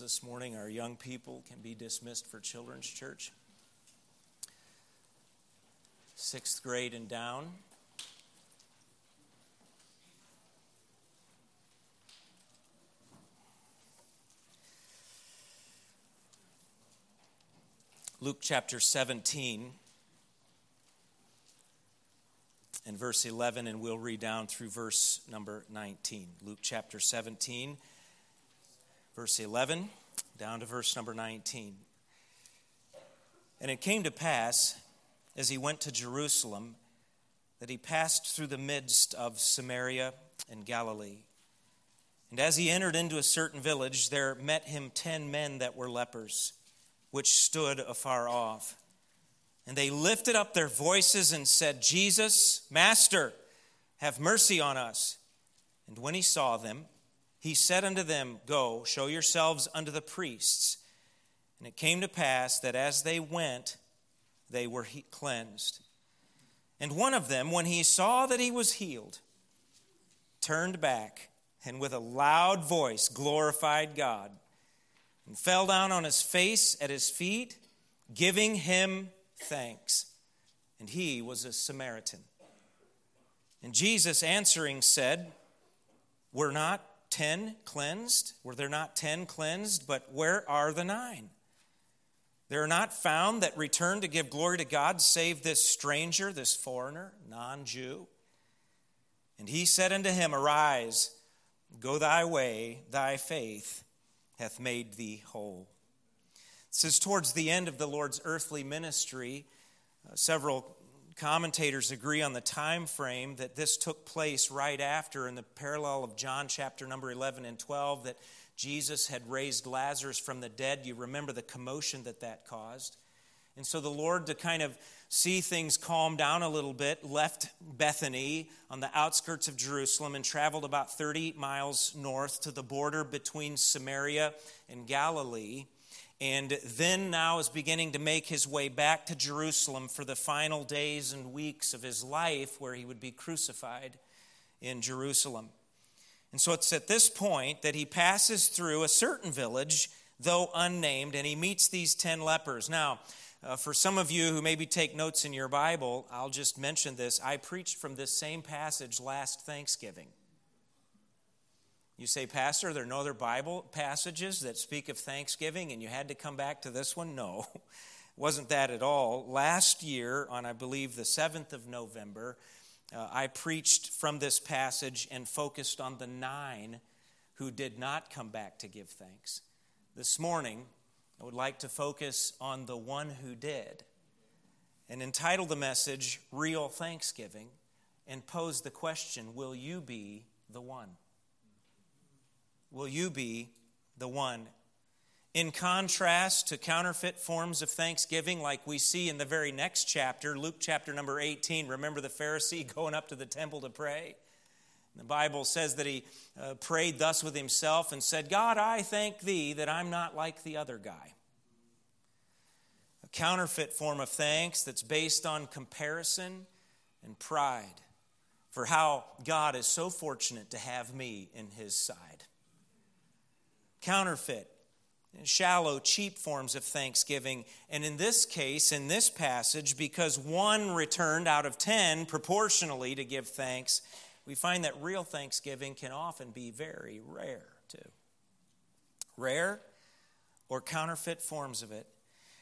This morning, our young people can be dismissed for Children's Church. Sixth grade and down. Luke chapter 17 and verse 11, and we'll read down through verse number 19. Luke chapter 17 verse 11 down to verse number 19. And it came to pass, as he went to Jerusalem, that he passed through the midst of Samaria and Galilee. And as he entered into a certain village, there met him ten men that were lepers, which stood afar off. And they lifted up their voices and said, Jesus, Master, have mercy on us. And when he saw them, he said unto them, Go, show yourselves unto the priests. And it came to pass that as they went, they were cleansed. And one of them, when he saw that he was healed, turned back and with a loud voice glorified God and fell down on his face at his feet, giving him thanks. And he was a Samaritan. And Jesus answering said, Were not ten cleansed? Were there not ten cleansed? But where are the nine? There are not found that return to give glory to God save this stranger, this foreigner, non Jew. And he said unto him, Arise, go thy way, thy faith hath made thee whole. This is towards the end of the Lord's earthly ministry. Uh, several commentators agree on the time frame that this took place right after in the parallel of John chapter number 11 and 12 that Jesus had raised Lazarus from the dead. You remember the commotion that that caused. And so the Lord, to kind of see things calm down a little bit, left Bethany on the outskirts of Jerusalem and traveled about 30 miles north to the border between Samaria and Galilee and then now is beginning to make his way back to Jerusalem for the final days and weeks of his life where he would be crucified in Jerusalem. And so it's at this point that he passes through a certain village, though unnamed, and he meets these 10 lepers. Now, uh, for some of you who maybe take notes in your Bible, I'll just mention this. I preached from this same passage last Thanksgiving. You say, Pastor, there are no other Bible passages that speak of Thanksgiving and you had to come back to this one? No, it wasn't that at all. Last year, on I believe the 7th of November, uh, I preached from this passage and focused on the nine who did not come back to give thanks. This morning, I would like to focus on the one who did and entitle the message Real Thanksgiving and pose the question Will you be the one? Will you be the one? In contrast to counterfeit forms of thanksgiving, like we see in the very next chapter, Luke chapter number 18, remember the Pharisee going up to the temple to pray? The Bible says that he uh, prayed thus with himself and said, God, I thank thee that I'm not like the other guy. A counterfeit form of thanks that's based on comparison and pride for how God is so fortunate to have me in his side counterfeit, shallow, cheap forms of thanksgiving. And in this case, in this passage, because one returned out of ten proportionally to give thanks, we find that real thanksgiving can often be very rare, too. Rare or counterfeit forms of it.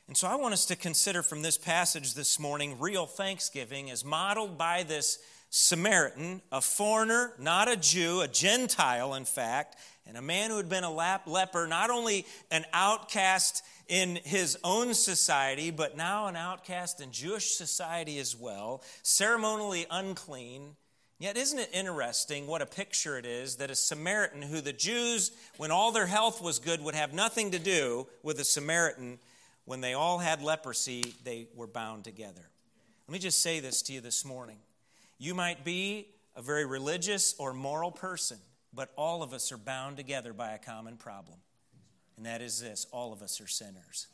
And so I want us to consider from this passage this morning real thanksgiving as modeled by this Samaritan, a foreigner, not a Jew, a Gentile, in fact, and a man who had been a leper, not only an outcast in his own society, but now an outcast in Jewish society as well, ceremonially unclean. Yet, isn't it interesting what a picture it is that a Samaritan, who the Jews, when all their health was good, would have nothing to do with a Samaritan, when they all had leprosy, they were bound together. Let me just say this to you this morning. You might be a very religious or moral person, but all of us are bound together by a common problem. And that is this all of us are sinners.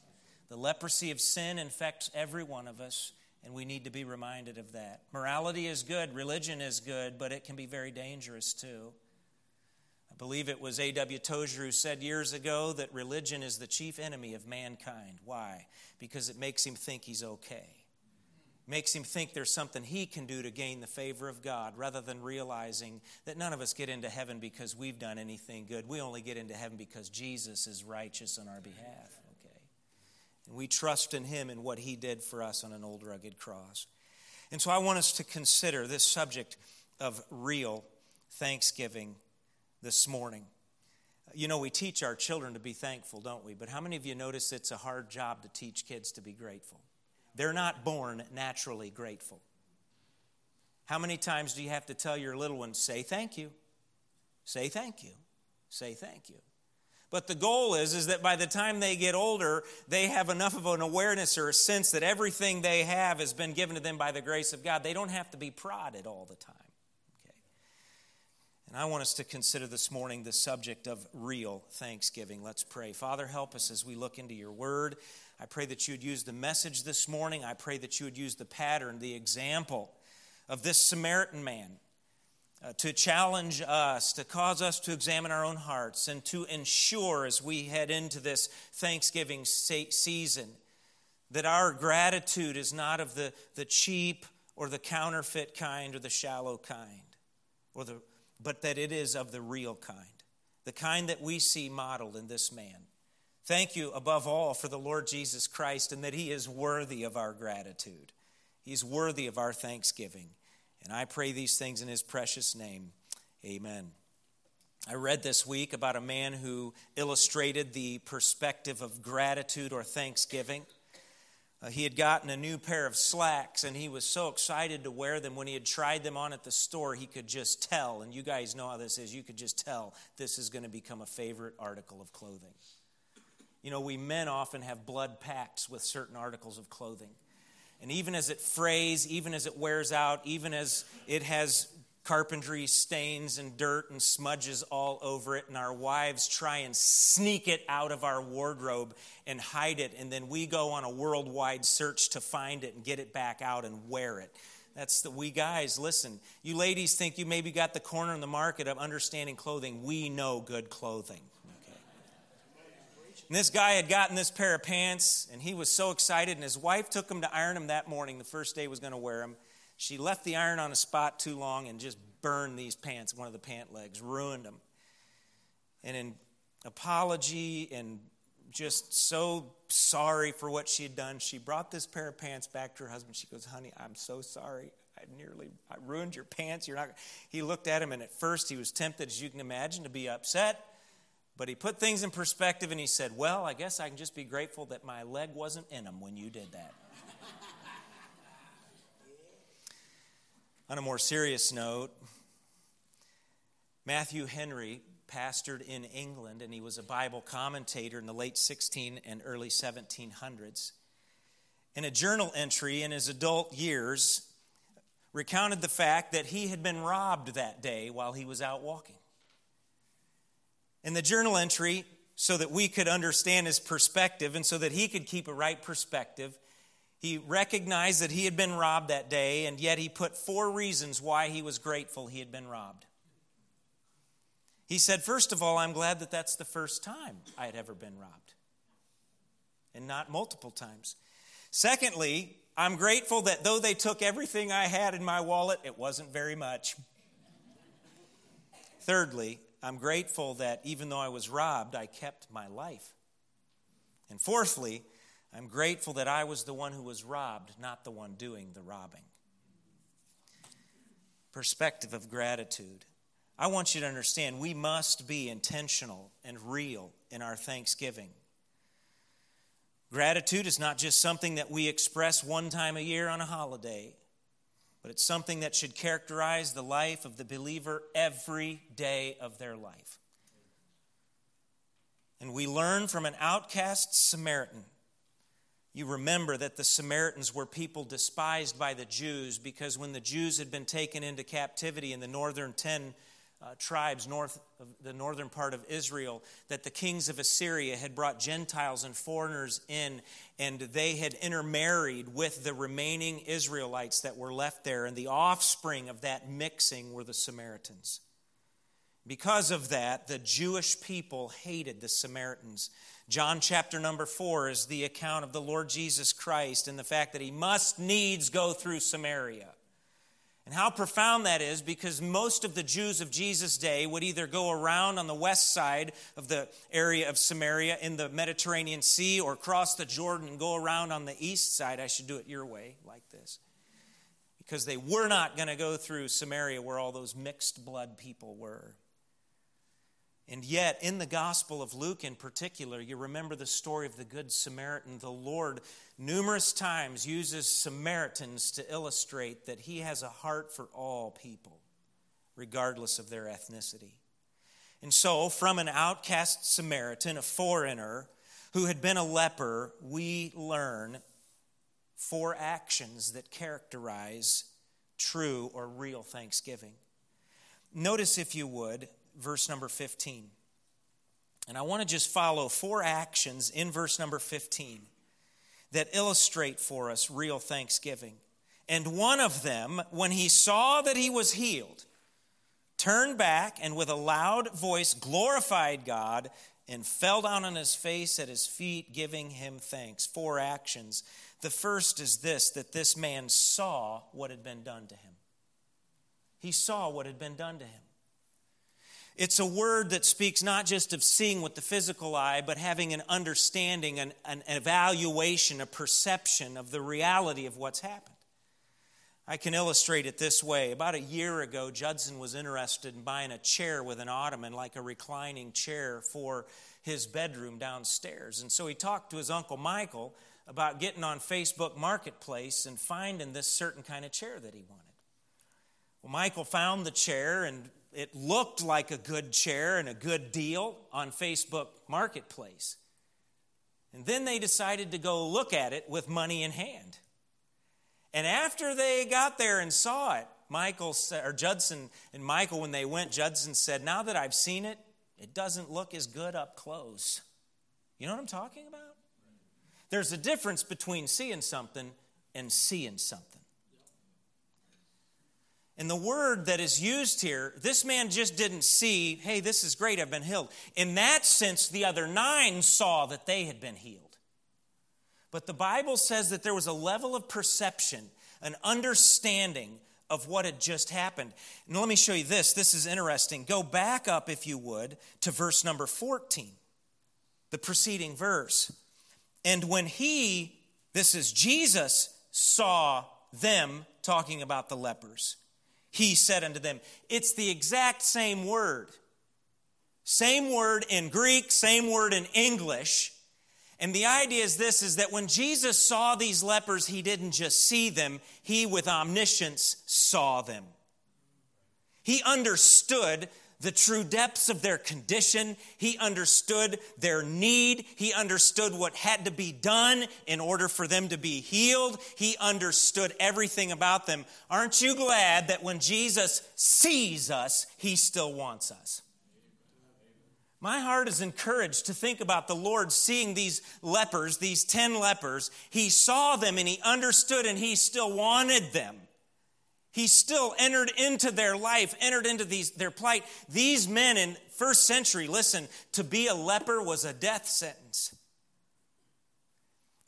The leprosy of sin infects every one of us, and we need to be reminded of that. Morality is good, religion is good, but it can be very dangerous too. I believe it was A.W. Tozer who said years ago that religion is the chief enemy of mankind. Why? Because it makes him think he's okay. Makes him think there's something he can do to gain the favor of God rather than realizing that none of us get into heaven because we've done anything good. We only get into heaven because Jesus is righteous on our behalf. Okay? And we trust in him and what he did for us on an old rugged cross. And so I want us to consider this subject of real thanksgiving this morning. You know, we teach our children to be thankful, don't we? But how many of you notice it's a hard job to teach kids to be grateful? They're not born naturally grateful. How many times do you have to tell your little ones, say thank you? Say thank you. Say thank you. But the goal is, is that by the time they get older, they have enough of an awareness or a sense that everything they have has been given to them by the grace of God. They don't have to be prodded all the time. Okay? And I want us to consider this morning the subject of real thanksgiving. Let's pray. Father, help us as we look into your word. I pray that you would use the message this morning. I pray that you would use the pattern, the example of this Samaritan man uh, to challenge us, to cause us to examine our own hearts, and to ensure as we head into this Thanksgiving season that our gratitude is not of the, the cheap or the counterfeit kind or the shallow kind or the but that it is of the real kind, the kind that we see modeled in this man. Thank you above all for the Lord Jesus Christ and that he is worthy of our gratitude. He's worthy of our thanksgiving. And I pray these things in his precious name. Amen. I read this week about a man who illustrated the perspective of gratitude or thanksgiving. Uh, he had gotten a new pair of slacks and he was so excited to wear them. When he had tried them on at the store, he could just tell, and you guys know how this is, you could just tell this is going to become a favorite article of clothing. You know, we men often have blood pacts with certain articles of clothing. And even as it frays, even as it wears out, even as it has carpentry stains and dirt and smudges all over it, and our wives try and sneak it out of our wardrobe and hide it, and then we go on a worldwide search to find it and get it back out and wear it. That's the we guys, listen. You ladies think you maybe got the corner in the market of understanding clothing. We know good clothing. And this guy had gotten this pair of pants, and he was so excited, and his wife took him to iron them that morning, the first day he was going to wear them. She left the iron on a spot too long and just burned these pants, one of the pant legs, ruined them. And in apology and just so sorry for what she had done, she brought this pair of pants back to her husband. She goes, Honey, I'm so sorry. I nearly I ruined your pants. You're not. He looked at him, and at first he was tempted, as you can imagine, to be upset. But he put things in perspective and he said, Well, I guess I can just be grateful that my leg wasn't in him when you did that. On a more serious note, Matthew Henry pastored in England and he was a Bible commentator in the late 16 and early 1700s. In a journal entry in his adult years, recounted the fact that he had been robbed that day while he was out walking. In the journal entry, so that we could understand his perspective and so that he could keep a right perspective, he recognized that he had been robbed that day, and yet he put four reasons why he was grateful he had been robbed. He said, First of all, I'm glad that that's the first time I had ever been robbed, and not multiple times. Secondly, I'm grateful that though they took everything I had in my wallet, it wasn't very much. Thirdly, I'm grateful that even though I was robbed, I kept my life. And fourthly, I'm grateful that I was the one who was robbed, not the one doing the robbing. Perspective of gratitude. I want you to understand we must be intentional and real in our thanksgiving. Gratitude is not just something that we express one time a year on a holiday, but it's something that should characterize the life of the believer every day of their life. And we learn from an outcast Samaritan you remember that the Samaritans were people despised by the Jews because when the Jews had been taken into captivity in the northern 10 uh, tribes north of the northern part of Israel, that the kings of Assyria had brought Gentiles and foreigners in, and they had intermarried with the remaining Israelites that were left there, and the offspring of that mixing were the Samaritans. Because of that, the Jewish people hated the Samaritans. John chapter number four is the account of the Lord Jesus Christ and the fact that he must needs go through Samaria. And how profound that is because most of the Jews of Jesus' day would either go around on the west side of the area of Samaria in the Mediterranean Sea or cross the Jordan and go around on the east side. I should do it your way, like this. Because they were not going to go through Samaria where all those mixed blood people were. And yet, in the Gospel of Luke in particular, you remember the story of the Good Samaritan. The Lord, numerous times, uses Samaritans to illustrate that He has a heart for all people, regardless of their ethnicity. And so, from an outcast Samaritan, a foreigner who had been a leper, we learn four actions that characterize true or real thanksgiving. Notice, if you would, verse number 15. And I want to just follow four actions in verse number 15 that illustrate for us real thanksgiving. And one of them, when he saw that he was healed, turned back and with a loud voice glorified God and fell down on his face at his feet, giving him thanks. Four actions. The first is this that this man saw what had been done to him. He saw what had been done to him. It's a word that speaks not just of seeing with the physical eye, but having an understanding, an, an evaluation, a perception of the reality of what's happened. I can illustrate it this way. About a year ago, Judson was interested in buying a chair with an ottoman, like a reclining chair for his bedroom downstairs. And so he talked to his uncle Michael about getting on Facebook Marketplace and finding this certain kind of chair that he wanted. Well, Michael found the chair and it looked like a good chair and a good deal on Facebook Marketplace. And then they decided to go look at it with money in hand. And after they got there and saw it, Michael or Judson and Michael, when they went, Judson said, Now that I've seen it, it doesn't look as good up close. You know what I'm talking about? There's a difference between seeing something and seeing something. And the word that is used here, this man just didn't see, hey, this is great, I've been healed. In that sense, the other nine saw that they had been healed. But the Bible says that there was a level of perception, an understanding of what had just happened. And let me show you this. This is interesting. Go back up, if you would, to verse number 14, the preceding verse. And when he, this is Jesus, saw them talking about the lepers he said unto them. It's the exact same word. Same word in Greek, same word in English. And the idea is this is that when Jesus saw these lepers, he didn't just see them, he with omniscience saw them. He understood the true depths of their condition. He understood their need. He understood what had to be done in order for them to be healed. He understood everything about them. Aren't you glad that when Jesus sees us, he still wants us? My heart is encouraged to think about the Lord seeing these lepers, these 10 lepers. He saw them and he understood and he still wanted them. He still entered into their life, entered into these, their plight. These men in first century, listen, to be a leper was a death sentence.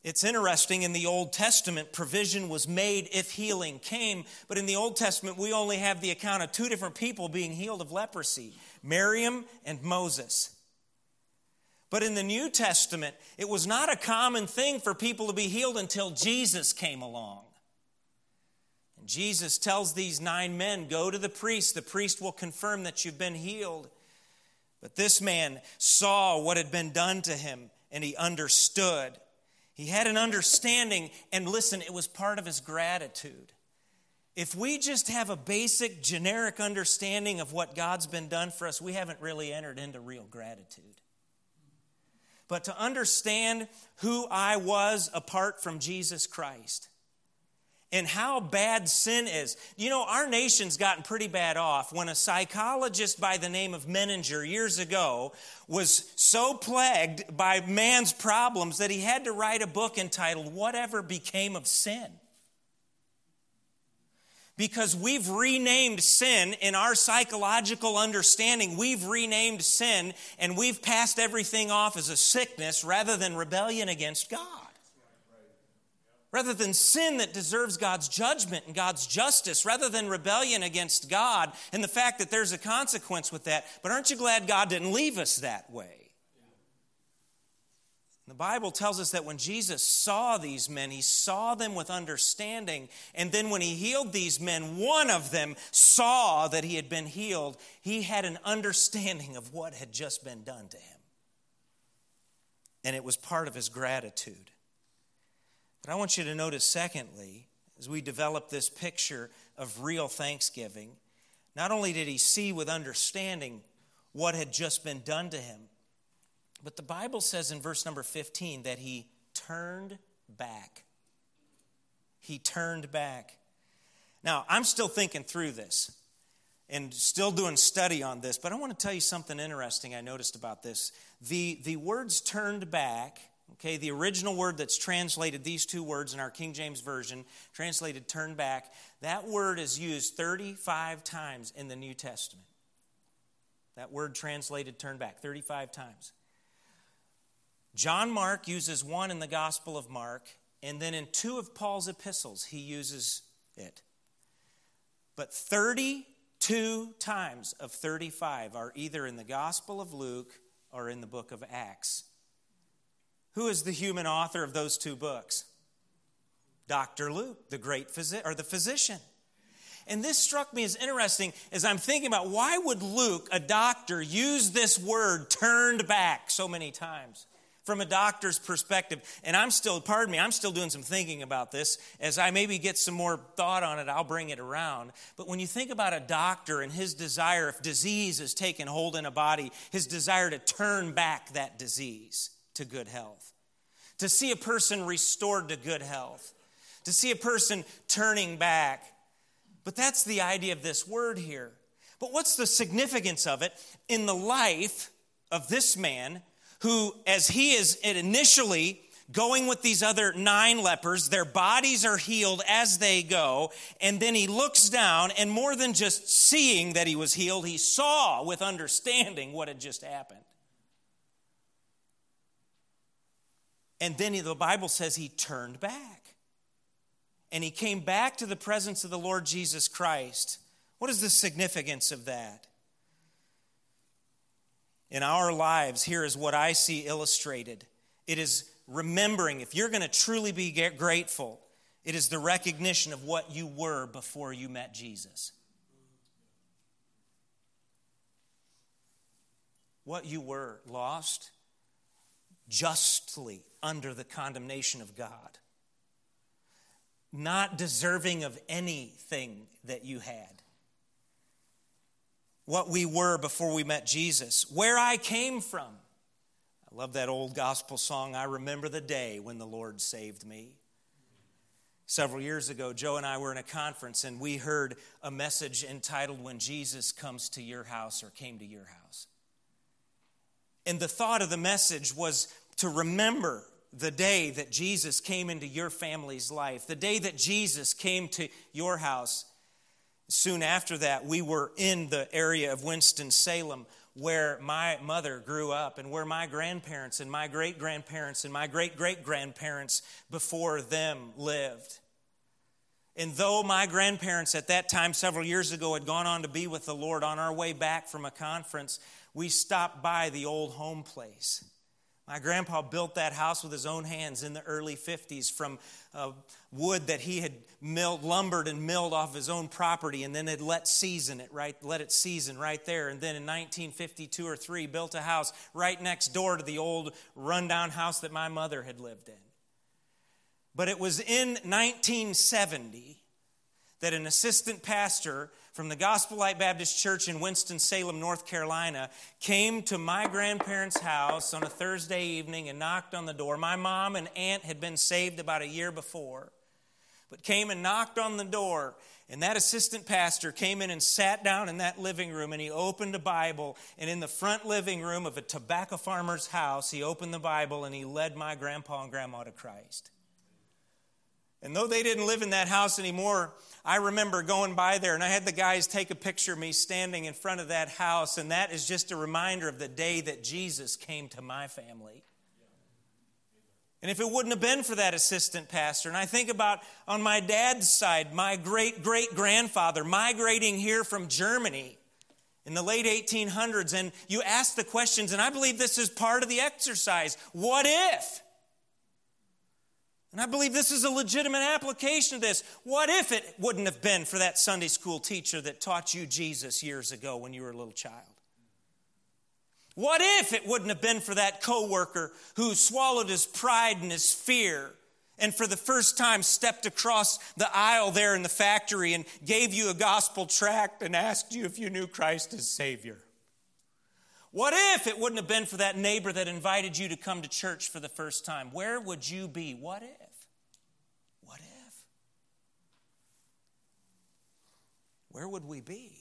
It's interesting in the Old Testament, provision was made if healing came, but in the Old Testament, we only have the account of two different people being healed of leprosy Miriam and Moses. But in the New Testament, it was not a common thing for people to be healed until Jesus came along. And Jesus tells these nine men, Go to the priest. The priest will confirm that you've been healed. But this man saw what had been done to him and he understood. He had an understanding, and listen, it was part of his gratitude. If we just have a basic, generic understanding of what God's been done for us, we haven't really entered into real gratitude. But to understand who I was apart from Jesus Christ, and how bad sin is. You know, our nation's gotten pretty bad off when a psychologist by the name of Menninger years ago was so plagued by man's problems that he had to write a book entitled Whatever Became of Sin. because we've renamed sin in our psychological understanding. We've renamed sin and we've passed everything off as a sickness rather than rebellion against God. Rather than sin that deserves God's judgment and God's justice, rather than rebellion against God and the fact that there's a consequence with that. But aren't you glad God didn't leave us that way? The Bible tells us that when Jesus saw these men, he saw them with understanding. And then when he healed these men, one of them saw that he had been healed. He had an understanding of what had just been done to him. And it was part of his gratitude. But I want you to notice, secondly, as we develop this picture of real thanksgiving, not only did he see with understanding what had just been done to him, but the Bible says in verse number 15 that he turned back. He turned back. Now, I'm still thinking through this and still doing study on this, but I want to tell you something interesting I noticed about this. The, the words turned back, okay, the original word that's translated, these two words in our King James Version, translated turn back, that word is used 35 times in the New Testament. That word translated turn back 35 times. John Mark uses one in the Gospel of Mark, and then in two of Paul's epistles, he uses it. But 32 times of 35 are either in the Gospel of Luke or in the book of Acts. Who is the human author of those two books? Dr. Luke, the great physician or the physician. And this struck me as interesting as I'm thinking about why would Luke, a doctor, use this word turned back so many times? from a doctor's perspective. And I'm still, pardon me, I'm still doing some thinking about this. As I maybe get some more thought on it, I'll bring it around. But when you think about a doctor and his desire, if disease has taken hold in a body, his desire to turn back that disease to good health, to see a person restored to good health, to see a person turning back. But that's the idea of this word here. But what's the significance of it in the life of this man who, as he is initially going with these other nine lepers, their bodies are healed as they go, and then he looks down, and more than just seeing that he was healed, he saw with understanding what had just happened. And then the Bible says he turned back. And he came back to the presence of the Lord Jesus Christ. What is the significance of that? in our lives, here is what I see illustrated it is remembering, if you're going to truly be grateful, it is the recognition of what you were before you met Jesus. What you were lost, justly under the condemnation of God, not deserving of anything that you had what we were before we met Jesus, where I came from. I love that old gospel song, I Remember the Day When the Lord Saved Me. Several years ago, Joe and I were in a conference and we heard a message entitled When Jesus Comes to Your House or Came to Your House. And the thought of the message was to remember the day that Jesus came into your family's life, the day that Jesus came to your house soon after that, we were in the area of Winston-Salem where my mother grew up and where my grandparents and my great grandparents and my great great grandparents before them lived. And though my grandparents at that time, several years ago, had gone on to be with the Lord on our way back from a conference, we stopped by the old home place. My grandpa built that house with his own hands in the early 50s from uh, wood that he had milled, lumbered and milled off his own property and then had let season it right, let it season right there. And then in 1952 or 3 built a house right next door to the old rundown house that my mother had lived in. But it was in 1970 that an assistant pastor from the Gospel Light Baptist Church in Winston-Salem, North Carolina, came to my grandparents' house on a Thursday evening and knocked on the door. My mom and aunt had been saved about a year before, but came and knocked on the door. And that assistant pastor came in and sat down in that living room and he opened a Bible. And in the front living room of a tobacco farmer's house, he opened the Bible and he led my grandpa and grandma to Christ. And though they didn't live in that house anymore, I remember going by there and I had the guys take a picture of me standing in front of that house, and that is just a reminder of the day that Jesus came to my family. And if it wouldn't have been for that assistant pastor, and I think about on my dad's side, my great great grandfather migrating here from Germany in the late 1800s, and you ask the questions, and I believe this is part of the exercise. What if? And I believe this is a legitimate application of this. What if it wouldn't have been for that Sunday school teacher that taught you Jesus years ago when you were a little child? What if it wouldn't have been for that coworker who swallowed his pride and his fear and for the first time stepped across the aisle there in the factory and gave you a gospel tract and asked you if you knew Christ as Savior? What if it wouldn't have been for that neighbor that invited you to come to church for the first time? Where would you be? What if? What if? Where would we be?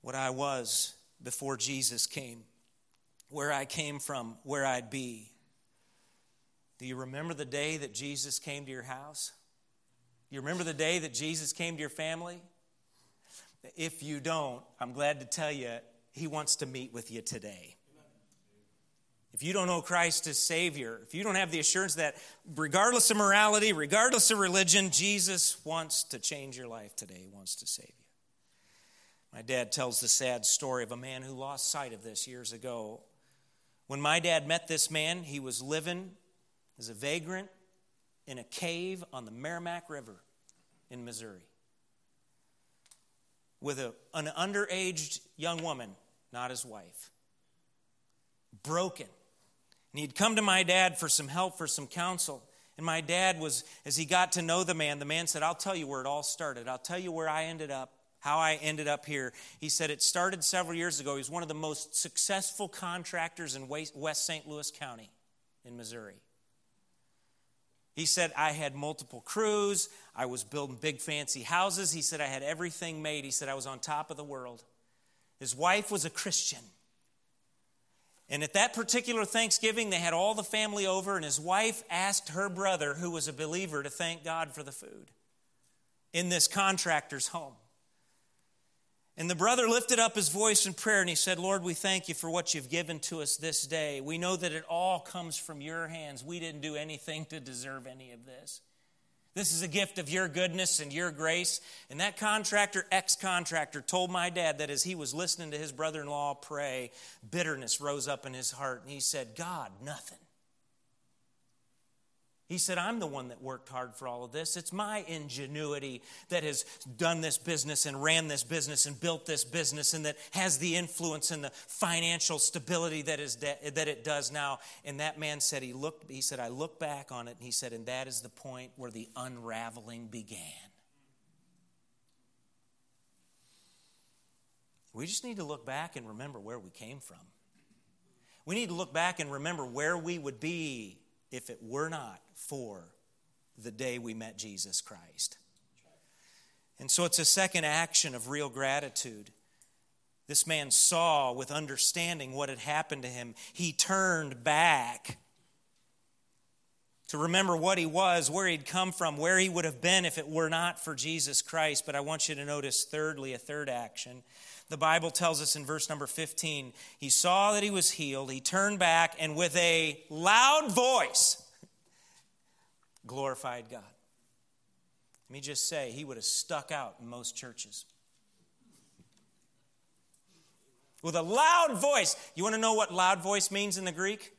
What I was before Jesus came, where I came from, where I'd be. Do you remember the day that Jesus came to your house? Do you remember the day that Jesus came to your family? If you don't, I'm glad to tell you, He wants to meet with you today. If you don't know Christ as Savior, if you don't have the assurance that regardless of morality, regardless of religion, Jesus wants to change your life today, He wants to save you. My dad tells the sad story of a man who lost sight of this years ago. When my dad met this man, he was living as a vagrant in a cave on the Meramec River in Missouri with a, an underaged young woman, not his wife. Broken. And he'd come to my dad for some help, for some counsel. And my dad was, as he got to know the man, the man said, I'll tell you where it all started. I'll tell you where I ended up, how I ended up here. He said it started several years ago. He was one of the most successful contractors in West St. Louis County in Missouri. He said, I had multiple crews. I was building big fancy houses. He said, I had everything made. He said, I was on top of the world. His wife was a Christian. And at that particular Thanksgiving, they had all the family over, and his wife asked her brother, who was a believer, to thank God for the food in this contractor's home. And the brother lifted up his voice in prayer and he said, Lord, we thank you for what you've given to us this day. We know that it all comes from your hands. We didn't do anything to deserve any of this. This is a gift of your goodness and your grace. And that contractor, ex contractor, told my dad that as he was listening to his brother in law pray, bitterness rose up in his heart. And he said, God, nothing. He said, I'm the one that worked hard for all of this. It's my ingenuity that has done this business and ran this business and built this business and that has the influence and the financial stability that, is de- that it does now. And that man said, he, looked, he said, I look back on it and he said, and that is the point where the unraveling began. We just need to look back and remember where we came from. We need to look back and remember where we would be if it were not for the day we met Jesus Christ. And so it's a second action of real gratitude. This man saw with understanding what had happened to him. He turned back to remember what he was, where he'd come from, where he would have been if it were not for Jesus Christ. But I want you to notice, thirdly, a third action. The Bible tells us in verse number 15, he saw that he was healed, he turned back, and with a loud voice glorified God. Let me just say, he would have stuck out in most churches. With a loud voice. You want to know what loud voice means in the Greek?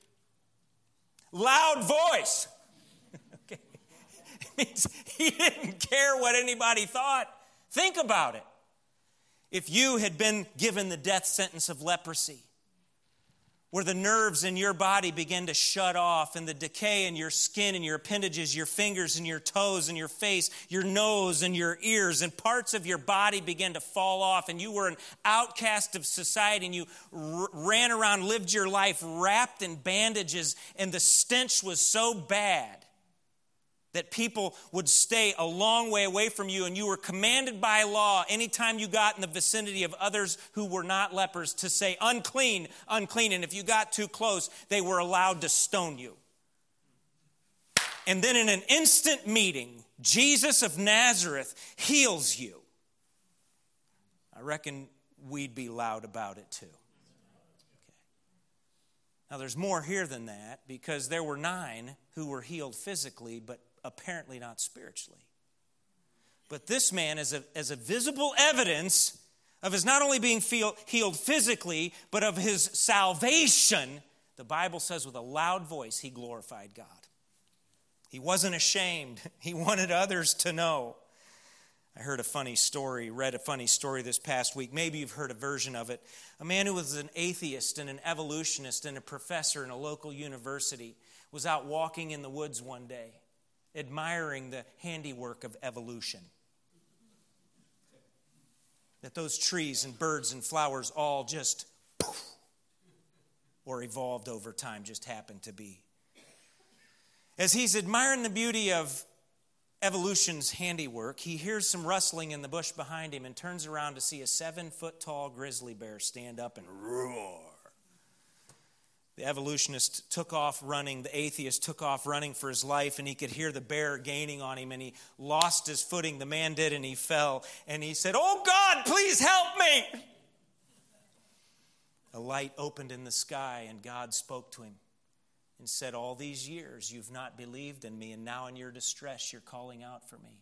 Loud voice. okay. It means he didn't care what anybody thought. Think about it if you had been given the death sentence of leprosy, where the nerves in your body begin to shut off and the decay in your skin and your appendages, your fingers and your toes and your face, your nose and your ears, and parts of your body begin to fall off, and you were an outcast of society and you r- ran around, lived your life wrapped in bandages, and the stench was so bad that people would stay a long way away from you, and you were commanded by law anytime you got in the vicinity of others who were not lepers to say, unclean, unclean. And if you got too close, they were allowed to stone you. And then in an instant meeting, Jesus of Nazareth heals you. I reckon we'd be loud about it too. Now, there's more here than that because there were nine who were healed physically, but apparently not spiritually. But this man, as a, as a visible evidence of his not only being feel, healed physically, but of his salvation, the Bible says with a loud voice, he glorified God. He wasn't ashamed, he wanted others to know. I heard a funny story, read a funny story this past week. Maybe you've heard a version of it. A man who was an atheist and an evolutionist and a professor in a local university was out walking in the woods one day, admiring the handiwork of evolution. That those trees and birds and flowers all just poof, or evolved over time, just happened to be. As he's admiring the beauty of evolution's handiwork, he hears some rustling in the bush behind him and turns around to see a seven foot tall grizzly bear stand up and roar. The evolutionist took off running, the atheist took off running for his life, and he could hear the bear gaining on him, and he lost his footing. The man did, and he fell, and he said, Oh God, please help me! A light opened in the sky, and God spoke to him and said, All these years you've not believed in me, and now in your distress you're calling out for me.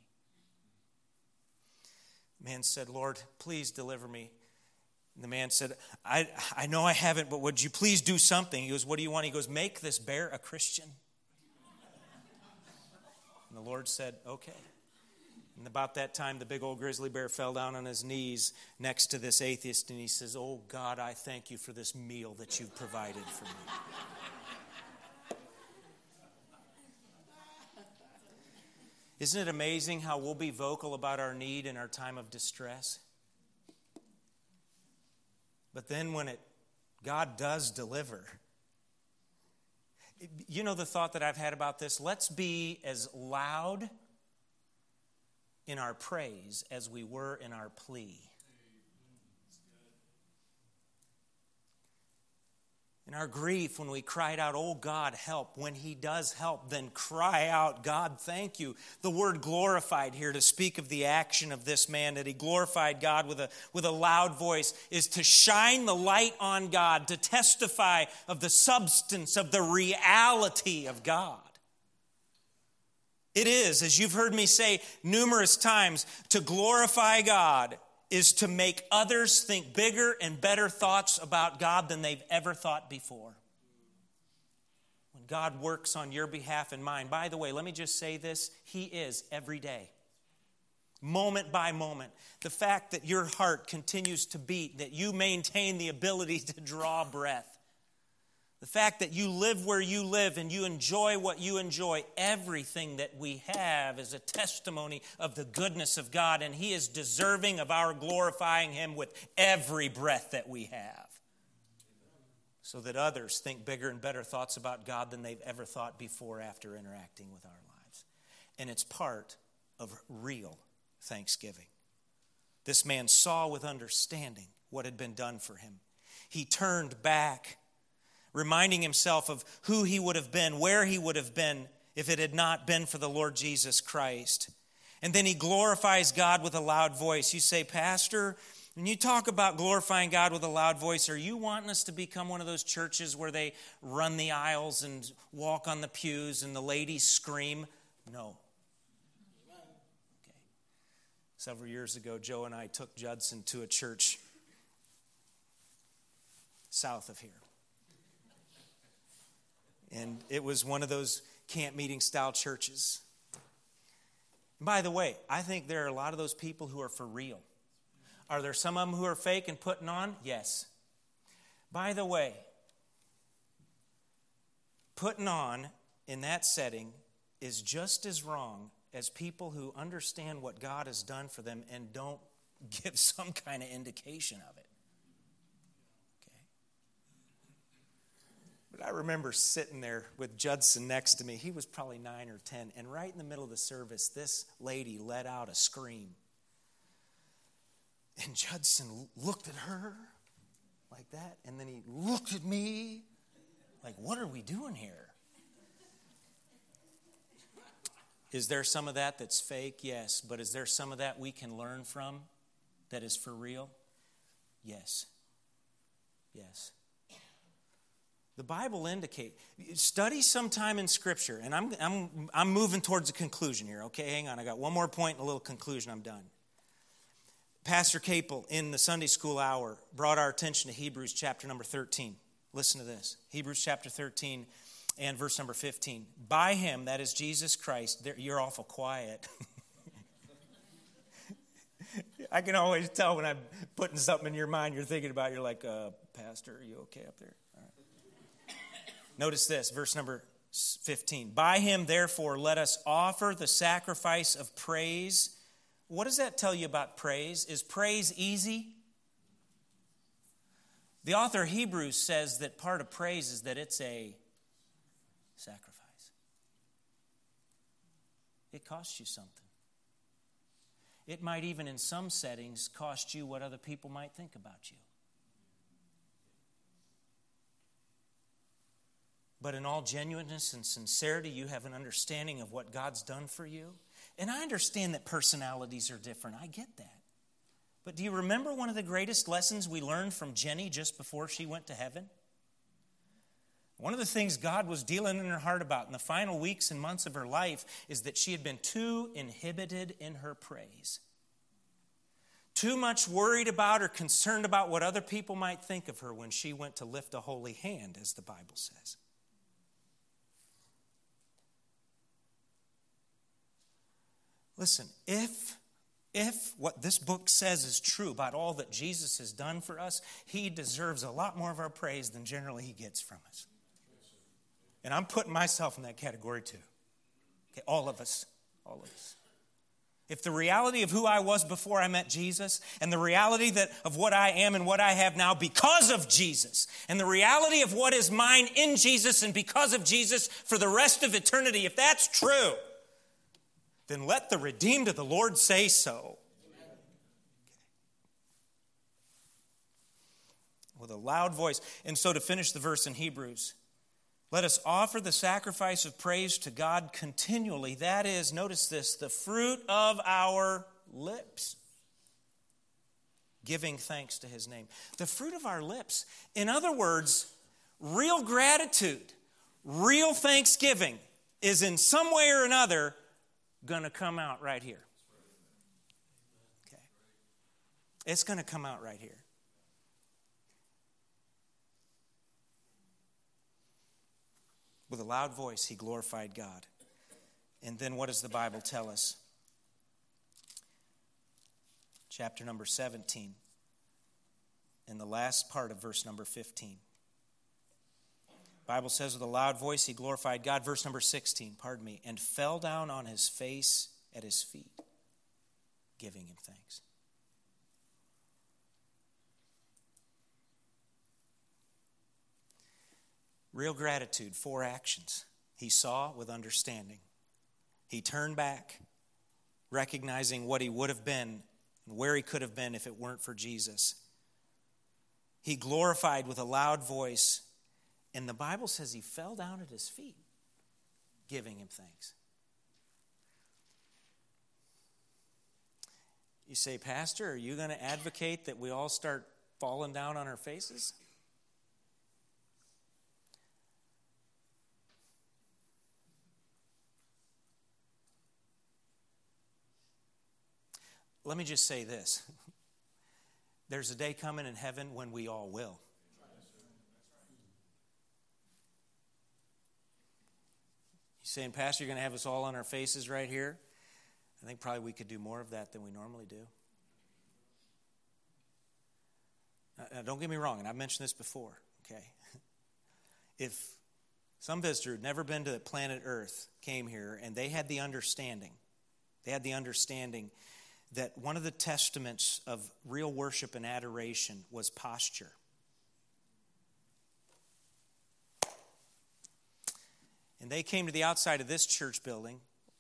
The man said, Lord, please deliver me. And the man said, I, I know I haven't, but would you please do something? He goes, What do you want? He goes, Make this bear a Christian. And the Lord said, Okay. And about that time, the big old grizzly bear fell down on his knees next to this atheist and he says, Oh God, I thank you for this meal that you've provided for me. Isn't it amazing how we'll be vocal about our need in our time of distress? But then when it God does deliver, you know the thought that I've had about this? Let's be as loud in our praise as we were in our plea. In our grief, when we cried out, Oh God, help, when He does help, then cry out, God, thank you. The word glorified here to speak of the action of this man, that he glorified God with a, with a loud voice, is to shine the light on God, to testify of the substance, of the reality of God. It is, as you've heard me say numerous times, to glorify God is to make others think bigger and better thoughts about God than they've ever thought before. When God works on your behalf and mine, by the way, let me just say this He is every day, moment by moment. The fact that your heart continues to beat, that you maintain the ability to draw breath, the fact that you live where you live and you enjoy what you enjoy, everything that we have is a testimony of the goodness of God, and He is deserving of our glorifying Him with every breath that we have. So that others think bigger and better thoughts about God than they've ever thought before after interacting with our lives. And it's part of real thanksgiving. This man saw with understanding what had been done for him. He turned back reminding himself of who he would have been, where he would have been if it had not been for the Lord Jesus Christ. And then he glorifies God with a loud voice. You say, Pastor, when you talk about glorifying God with a loud voice, are you wanting us to become one of those churches where they run the aisles and walk on the pews and the ladies scream? No. Okay. Several years ago, Joe and I took Judson to a church south of here. And it was one of those camp meeting style churches. And by the way, I think there are a lot of those people who are for real. Are there some of them who are fake and putting on? Yes. By the way, putting on in that setting is just as wrong as people who understand what God has done for them and don't give some kind of indication of it. I remember sitting there with Judson next to me. He was probably nine or 10. And right in the middle of the service, this lady let out a scream. And Judson looked at her like that. And then he looked at me like, what are we doing here? Is there some of that that's fake? Yes. But is there some of that we can learn from that is for real? Yes. Yes. The Bible indicate study sometime in Scripture, and I'm, I'm, I'm moving towards a conclusion here, okay? Hang on, I got one more point and a little conclusion, I'm done. Pastor Capel in the Sunday school hour brought our attention to Hebrews chapter number 13. Listen to this Hebrews chapter 13 and verse number 15. By him, that is Jesus Christ, you're awful quiet. I can always tell when I'm putting something in your mind you're thinking about. You're like, uh, Pastor, are you okay up there? Notice this, verse number 15. By him, therefore, let us offer the sacrifice of praise. What does that tell you about praise? Is praise easy? The author Hebrews says that part of praise is that it's a sacrifice. It costs you something. It might even, in some settings, cost you what other people might think about you. But in all genuineness and sincerity, you have an understanding of what God's done for you. And I understand that personalities are different. I get that. But do you remember one of the greatest lessons we learned from Jenny just before she went to heaven? One of the things God was dealing in her heart about in the final weeks and months of her life is that she had been too inhibited in her praise. Too much worried about or concerned about what other people might think of her when she went to lift a holy hand, as the Bible says. Listen, if if what this book says is true about all that Jesus has done for us, he deserves a lot more of our praise than generally he gets from us. And I'm putting myself in that category too. Okay, all of us. All of us. If the reality of who I was before I met Jesus, and the reality that of what I am and what I have now because of Jesus, and the reality of what is mine in Jesus and because of Jesus for the rest of eternity, if that's true, then let the redeemed of the Lord say so. With a loud voice. And so to finish the verse in Hebrews, let us offer the sacrifice of praise to God continually. That is, notice this, the fruit of our lips. Giving thanks to his name. The fruit of our lips. In other words, real gratitude, real thanksgiving is in some way or another going to come out right here. Okay. It's going to come out right here. With a loud voice, he glorified God. And then what does the Bible tell us? Chapter number 17, in the last part of verse number 15. Bible says with a loud voice he glorified God. Verse number 16, pardon me, and fell down on his face at his feet, giving him thanks. Real gratitude, four actions. He saw with understanding. He turned back, recognizing what he would have been and where he could have been if it weren't for Jesus. He glorified with a loud voice, and the Bible says he fell down at his feet, giving him thanks. You say, Pastor, are you going to advocate that we all start falling down on our faces? Let me just say this there's a day coming in heaven when we all will. Saying, Pastor, you're going to have us all on our faces right here? I think probably we could do more of that than we normally do. Now, don't get me wrong, and I've mentioned this before, okay? If some visitor who'd never been to the planet Earth came here and they had the understanding, they had the understanding that one of the testaments of real worship and adoration was posture. And they came to the outside of this church building,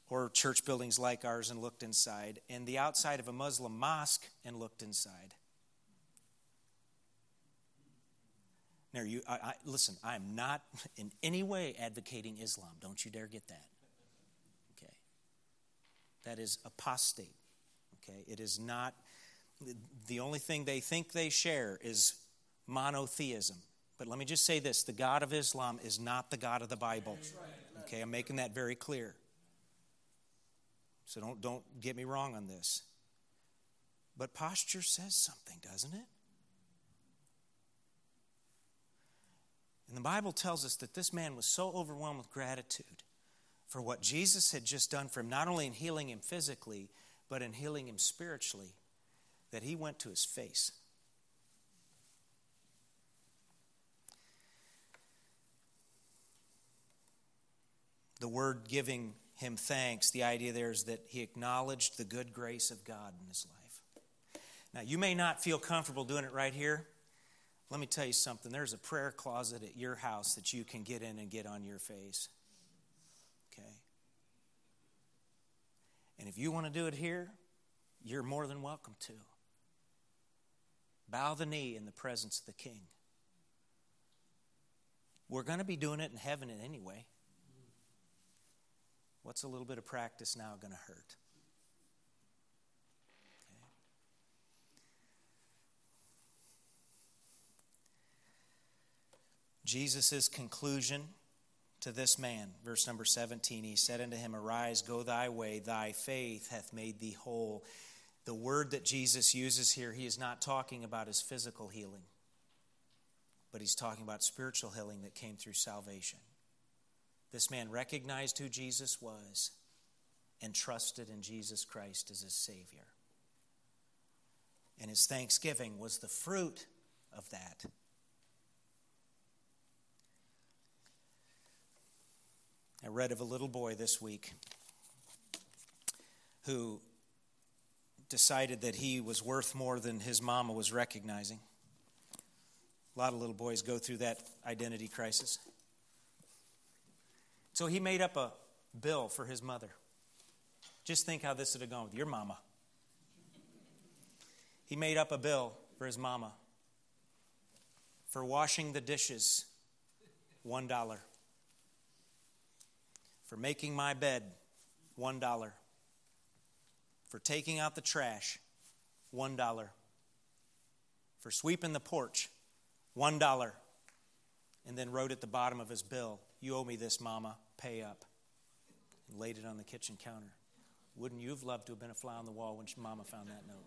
or church buildings like ours, and looked inside, and the outside of a Muslim mosque and looked inside. Now, you, I, I, listen, I am not in any way advocating Islam. Don't you dare get that. Okay? That is apostate. Okay? It is not, the only thing they think they share is monotheism. But let me just say this the God of Islam is not the God of the Bible. Okay, I'm making that very clear. So don't, don't get me wrong on this. But posture says something, doesn't it? And the Bible tells us that this man was so overwhelmed with gratitude for what Jesus had just done for him, not only in healing him physically, but in healing him spiritually, that he went to his face. The word giving him thanks, the idea there is that he acknowledged the good grace of God in his life. Now, you may not feel comfortable doing it right here. Let me tell you something. There's a prayer closet at your house that you can get in and get on your face. Okay? And if you want to do it here, you're more than welcome to. Bow the knee in the presence of the King. We're going to be doing it in heaven anyway. What's a little bit of practice now going to hurt? Jesus' conclusion to this man, verse number 17, he said unto him, Arise, go thy way, thy faith hath made thee whole. The word that Jesus uses here, he is not talking about his physical healing, but he's talking about spiritual healing that came through salvation. This man recognized who Jesus was and trusted in Jesus Christ as his Savior. And his thanksgiving was the fruit of that. I read of a little boy this week who decided that he was worth more than his mama was recognizing. A lot of little boys go through that identity crisis. So he made up a bill for his mother. Just think how this would have gone with your mama. He made up a bill for his mama for washing the dishes, $1 for making my bed, $1. For taking out the trash, $1. For sweeping the porch, $1. And then wrote at the bottom of his bill, You owe me this, Mama, pay up. And laid it on the kitchen counter. Wouldn't you have loved to have been a fly on the wall when Mama found that note?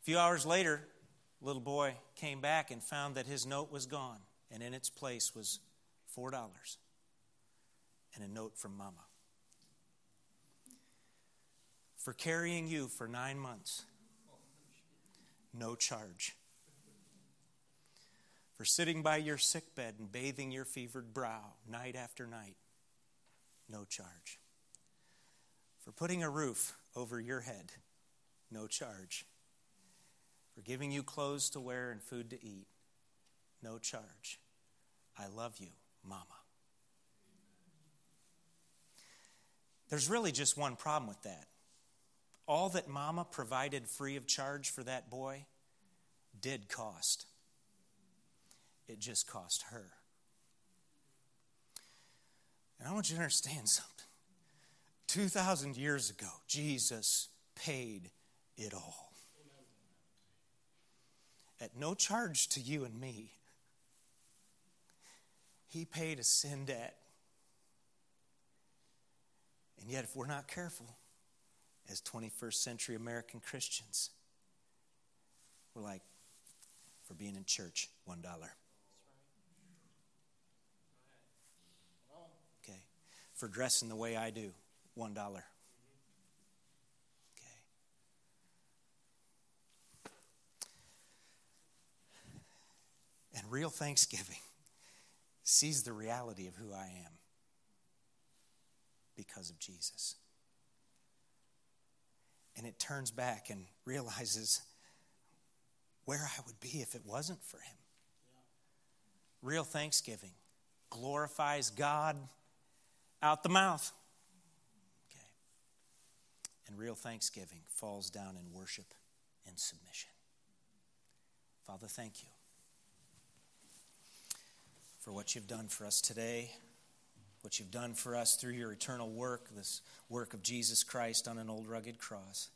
A few hours later, little boy came back and found that his note was gone, and in its place was $4 and a note from Mama. For carrying you for nine months, no charge. For sitting by your sick bed and bathing your fevered brow night after night, no charge. For putting a roof over your head, no charge. For giving you clothes to wear and food to eat, no charge. I love you, Mama. There's really just one problem with that. All that mama provided free of charge for that boy did cost. It just cost her. And I want you to understand something. 2,000 years ago, Jesus paid it all. At no charge to you and me, He paid a sin debt and yet, if we're not careful, as 21st century American Christians, we're like, for being in church, $1. Okay. For dressing the way I do, $1. Okay. And real thanksgiving sees the reality of who I am because of Jesus. And it turns back and realizes where I would be if it wasn't for him. Real thanksgiving glorifies God out the mouth. Okay. And real thanksgiving falls down in worship and submission. Father, thank you for what you've done for us today. what you've done for us through your eternal work, this work of Jesus Christ on an old rugged cross.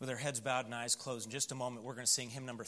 With our heads bowed and eyes closed, in just a moment, we're going to sing hymn number